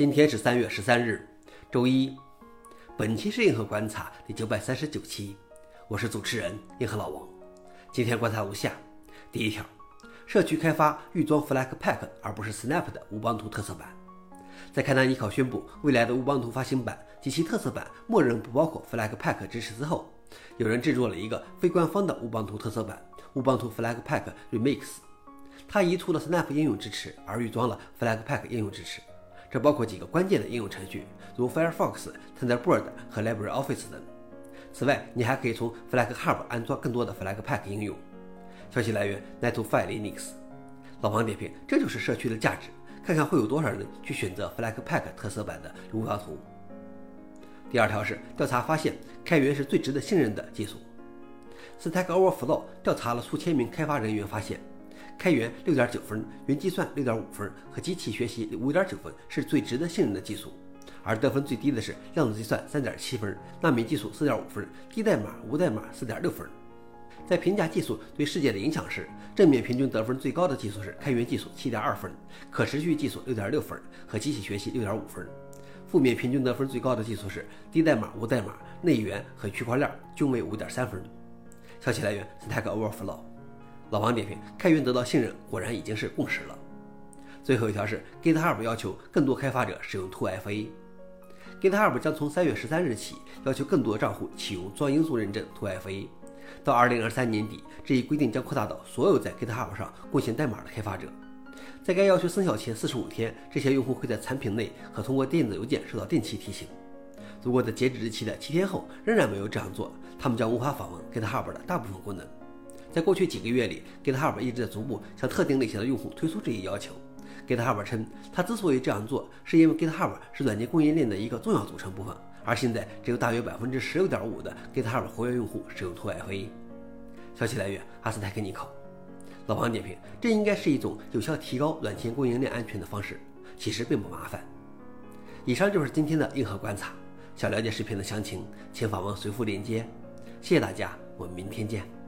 今天是三月十三日，周一。本期是硬核观察第九百三十九期，我是主持人硬核老王。今天观察如下：第一条，社区开发预装 Flag Pack 而不是 Snap 的乌邦图特色版。在开南尼考宣布未来的乌邦图发行版及其特色版默认不包括 Flag Pack 支持之后，有人制作了一个非官方的乌邦图特色版乌邦图 Flag Pack Remix，它移除了 Snap 应用支持，而预装了 Flag Pack 应用支持。这包括几个关键的应用程序，如 Firefox、Thunderbird 和 LibreOffice 等。此外，你还可以从 FlagHub 安装更多的 Flatpak 应用。消息来源 n e t f i l e Linux。老王点评：这就是社区的价值。看看会有多少人去选择 Flatpak 特色版的如标图。第二条是调查发现，开源是最值得信任的技术。Stack Overflow 调查了数千名开发人员，发现。开源六点九分，云计算六点五分和机器学习五点九分是最值得信任的技术，而得分最低的是量子计算三点七分，纳米技术四点五分，低代码无代码四点六分。在评价技术对世界的影响时，正面平均得分最高的技术是开源技术七点二分，可持续技术六点六分和机器学习六点五分。负面平均得分最高的技术是低代码无代码、内源和区块链，均为五点三分。消息来源：Stack Overflow。老王点评：开源得到信任，果然已经是共识了。最后一条是 GitHub 要求更多开发者使用 2FA。GitHub 将从三月十三日起要求更多账户启用双因素认证 2FA。到二零二三年底，这一规定将扩大到所有在 GitHub 上贡献代码的开发者。在该要求生效前四十五天，这些用户会在产品内和通过电子邮件收到定期提醒。如果在截止日期的七天后仍然没有这样做，他们将无法访问 GitHub 的大部分功能。在过去几个月里，GitHub 一直在逐步向特定类型的用户推出这一要求。GitHub 称，他之所以这样做，是因为 GitHub 是软件供应链的一个重要组成部分，而现在只有大约百分之十六点五的 GitHub 活跃用户使用 2FA。消息来源：阿斯泰克尼考。老王点评：这应该是一种有效提高软件供应链安全的方式，其实并不麻烦。以上就是今天的硬核观察。想了解视频的详情，请访问随附链接。谢谢大家，我们明天见。